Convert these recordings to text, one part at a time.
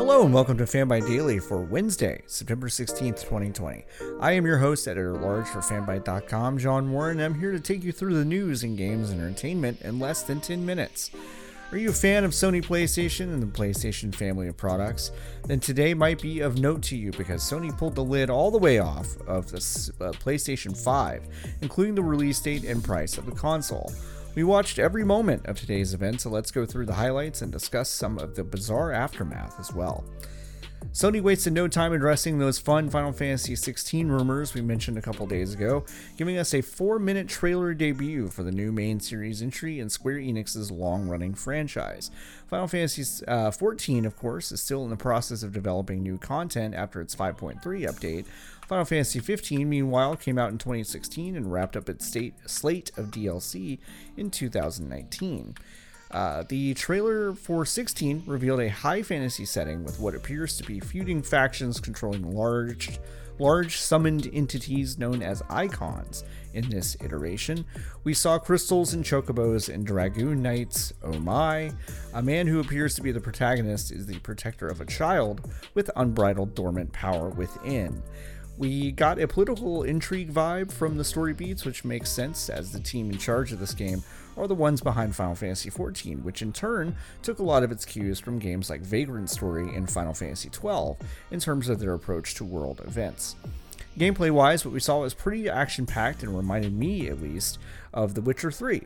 Hello and welcome to Fanbyte Daily for Wednesday, September 16th, 2020. I am your host, editor large for fanbyte.com, John Warren, and I'm here to take you through the news and games and entertainment in less than 10 minutes. Are you a fan of Sony PlayStation and the PlayStation family of products? Then today might be of note to you because Sony pulled the lid all the way off of the uh, PlayStation 5, including the release date and price of the console. We watched every moment of today's event, so let's go through the highlights and discuss some of the bizarre aftermath as well. Sony wasted no time addressing those fun Final Fantasy XVI rumors we mentioned a couple days ago, giving us a four minute trailer debut for the new main series entry in Square Enix's long running franchise. Final Fantasy uh, XIV, of course, is still in the process of developing new content after its 5.3 update. Final Fantasy XV, meanwhile, came out in 2016 and wrapped up its state, slate of DLC in 2019. Uh, the trailer for 16 revealed a high fantasy setting with what appears to be feuding factions controlling large, large summoned entities known as Eikons. In this iteration, we saw crystals and chocobos and dragoon knights. Oh my! A man who appears to be the protagonist is the protector of a child with unbridled dormant power within. We got a political intrigue vibe from the story beats, which makes sense as the team in charge of this game are the ones behind Final Fantasy XIV, which in turn took a lot of its cues from games like Vagrant Story and Final Fantasy XII in terms of their approach to world events. Gameplay wise, what we saw was pretty action packed and reminded me, at least, of The Witcher 3.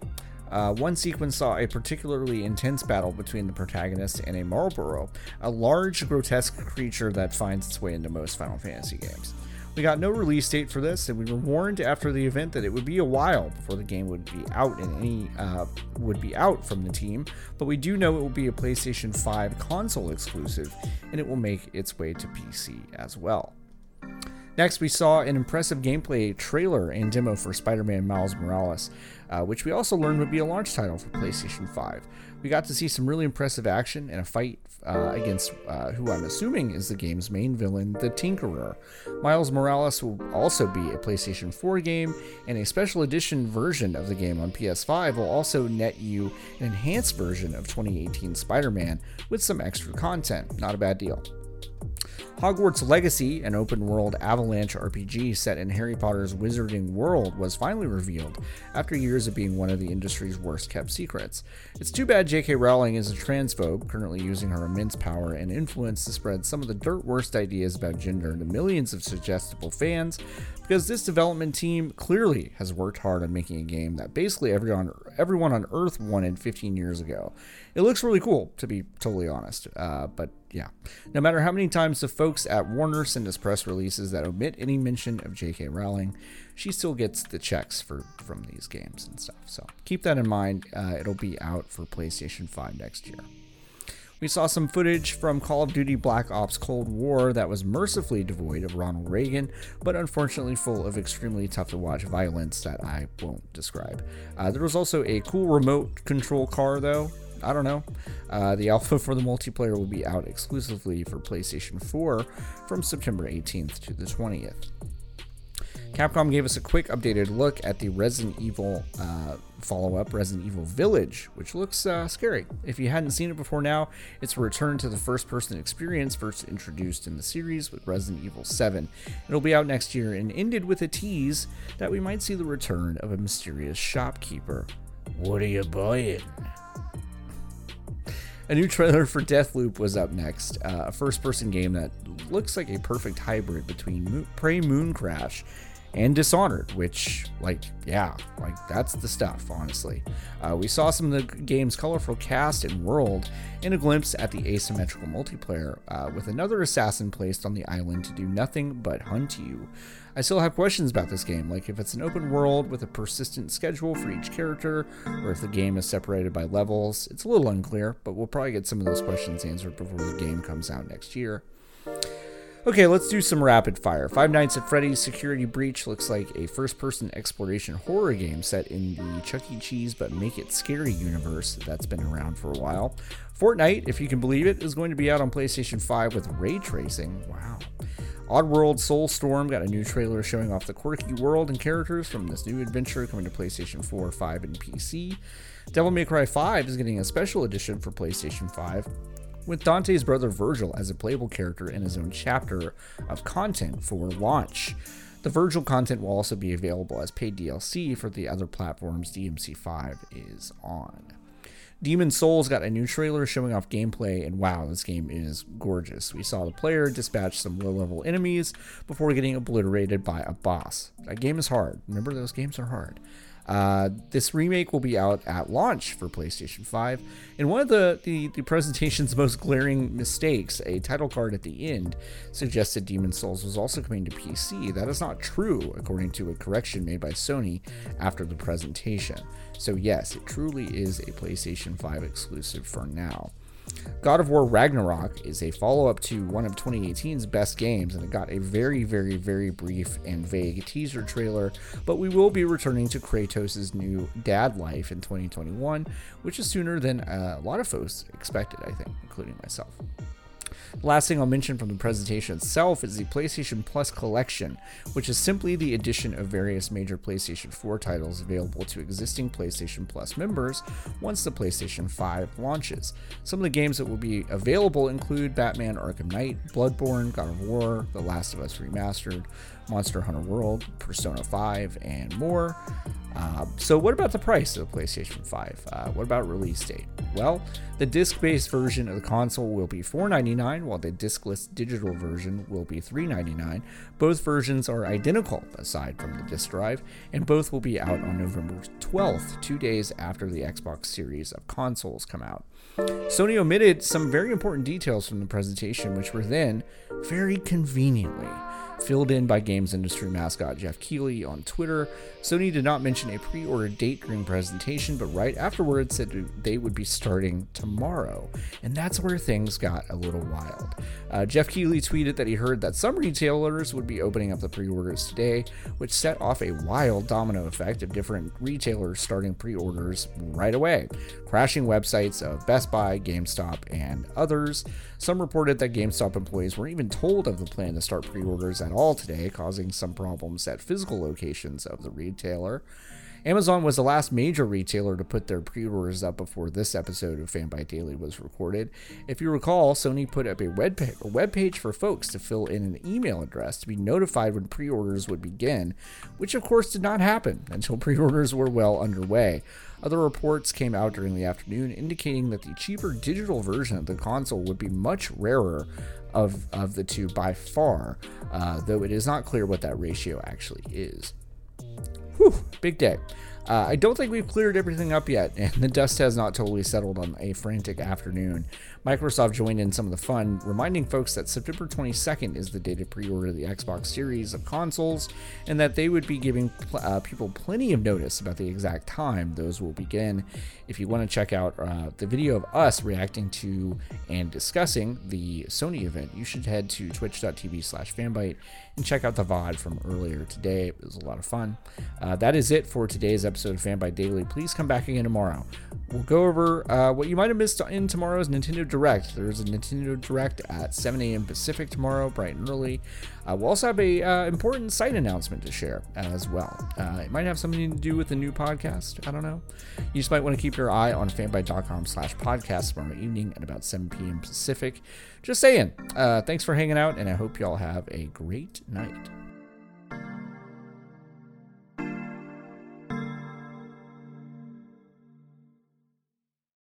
Uh, one sequence saw a particularly intense battle between the protagonist and a Malboro, a large, grotesque creature that finds its way into most Final Fantasy games. We got no release date for this, and we were warned after the event that it would be a while before the game would be out in any uh, would be out from the team. But we do know it will be a PlayStation 5 console exclusive, and it will make its way to PC as well. Next, we saw an impressive gameplay trailer and demo for Spider Man Miles Morales, uh, which we also learned would be a launch title for PlayStation 5. We got to see some really impressive action and a fight uh, against uh, who I'm assuming is the game's main villain, the Tinkerer. Miles Morales will also be a PlayStation 4 game, and a special edition version of the game on PS5 will also net you an enhanced version of 2018 Spider Man with some extra content. Not a bad deal. Hogwarts Legacy, an open world avalanche RPG set in Harry Potter's Wizarding World, was finally revealed after years of being one of the industry's worst kept secrets. It's too bad J.K. Rowling is a transphobe, currently using her immense power and influence to spread some of the dirt worst ideas about gender to millions of suggestible fans, because this development team clearly has worked hard on making a game that basically everyone, everyone on Earth wanted 15 years ago. It looks really cool, to be totally honest, uh, but yeah. No matter how many times the folks at Warner send us press releases that omit any mention of J.K. Rowling, she still gets the checks for from these games and stuff. So keep that in mind. Uh, it'll be out for PlayStation 5 next year. We saw some footage from Call of Duty Black Ops Cold War that was mercifully devoid of Ronald Reagan, but unfortunately full of extremely tough to watch violence that I won't describe. Uh, there was also a cool remote control car, though, I don't know. Uh, the alpha for the multiplayer will be out exclusively for PlayStation 4 from September 18th to the 20th. Capcom gave us a quick updated look at the Resident Evil uh, follow up, Resident Evil Village, which looks uh, scary. If you hadn't seen it before now, it's a return to the first person experience first introduced in the series with Resident Evil 7. It'll be out next year and ended with a tease that we might see the return of a mysterious shopkeeper. What are you buying? A new trailer for Deathloop was up next, uh, a first person game that looks like a perfect hybrid between Mo- Prey Mooncrash and Dishonored, which, like, yeah, like that's the stuff, honestly. Uh, we saw some of the game's colorful cast and world in a glimpse at the asymmetrical multiplayer, uh, with another assassin placed on the island to do nothing but hunt you. I still have questions about this game, like if it's an open world with a persistent schedule for each character, or if the game is separated by levels. It's a little unclear, but we'll probably get some of those questions answered before the game comes out next year. Okay, let's do some rapid fire. Five Nights at Freddy's Security Breach looks like a first person exploration horror game set in the Chuck E. Cheese but Make It Scary universe that's been around for a while. Fortnite, if you can believe it, is going to be out on PlayStation 5 with ray tracing. Wow. Oddworld Soulstorm got a new trailer showing off the quirky world and characters from this new adventure coming to PlayStation 4, 5, and PC. Devil May Cry 5 is getting a special edition for PlayStation 5 with Dante's brother Virgil as a playable character in his own chapter of content for launch. The Virgil content will also be available as paid DLC for the other platforms DMC5 is on. Demon's Souls got a new trailer showing off gameplay, and wow, this game is gorgeous. We saw the player dispatch some low level enemies before getting obliterated by a boss. That game is hard. Remember, those games are hard. Uh, this remake will be out at launch for PlayStation 5. And one of the, the, the, presentation's most glaring mistakes, a title card at the end, suggested Demon's Souls was also coming to PC. That is not true, according to a correction made by Sony after the presentation. So, yes, it truly is a PlayStation 5 exclusive for now. God of War Ragnarok is a follow up to one of 2018's best games, and it got a very, very, very brief and vague teaser trailer. But we will be returning to Kratos' new dad life in 2021, which is sooner than uh, a lot of folks expected, I think, including myself. The last thing I'll mention from the presentation itself is the PlayStation Plus Collection, which is simply the addition of various major PlayStation 4 titles available to existing PlayStation Plus members once the PlayStation 5 launches. Some of the games that will be available include Batman Arkham Knight, Bloodborne, God of War, The Last of Us Remastered, Monster Hunter World, Persona 5, and more. Uh, so, what about the price of the PlayStation 5? Uh, what about release date? Well, the disc based version of the console will be 499, while the discless digital version will be 399. Both versions are identical aside from the disc drive, and both will be out on November 12th, two days after the Xbox series of consoles come out. Sony omitted some very important details from the presentation, which were then very conveniently filled in by games industry mascot Geoff Keighley on Twitter. Sony did not mention a pre order date during presentation, but right afterwards said they would be starting tomorrow. And that's where things got a little wild. Uh, Geoff Keighley tweeted that he heard that some retailers would be opening up the pre orders today, which set off a wild domino effect of different retailers starting pre orders right away, crashing websites of Best Buy, GameStop, and others. Some reported that GameStop employees weren't even told of the plan to start pre orders at all today, causing some problems at physical locations of the retailer. Amazon was the last major retailer to put their pre orders up before this episode of Fanbyte Daily was recorded. If you recall, Sony put up a web, a web page for folks to fill in an email address to be notified when pre orders would begin, which of course did not happen until pre orders were well underway. Other reports came out during the afternoon indicating that the cheaper digital version of the console would be much rarer of, of the two by far, uh, though it is not clear what that ratio actually is. Whew, big day. Uh, I don't think we've cleared everything up yet, and the dust has not totally settled on a frantic afternoon. Microsoft joined in some of the fun, reminding folks that September 22nd is the date to pre order the Xbox Series of consoles, and that they would be giving uh, people plenty of notice about the exact time those will begin. If you want to check out uh, the video of us reacting to and discussing the Sony event, you should head to twitch.tv slash fanbyte and check out the VOD from earlier today. It was a lot of fun. Uh, that is it for today's episode of Fanbyte Daily. Please come back again tomorrow. We'll go over uh, what you might have missed in tomorrow's Nintendo Direct. There's a Nintendo Direct at 7 a.m. Pacific tomorrow, bright and early. Uh, we'll also have a uh, important site announcement to share as well. Uh, it might have something to do with the new podcast. I don't know. You just might want to keep your eye on fanbyte.com slash podcast tomorrow evening at about 7 p.m. Pacific. Just saying. Uh, thanks for hanging out, and I hope y'all have a great night.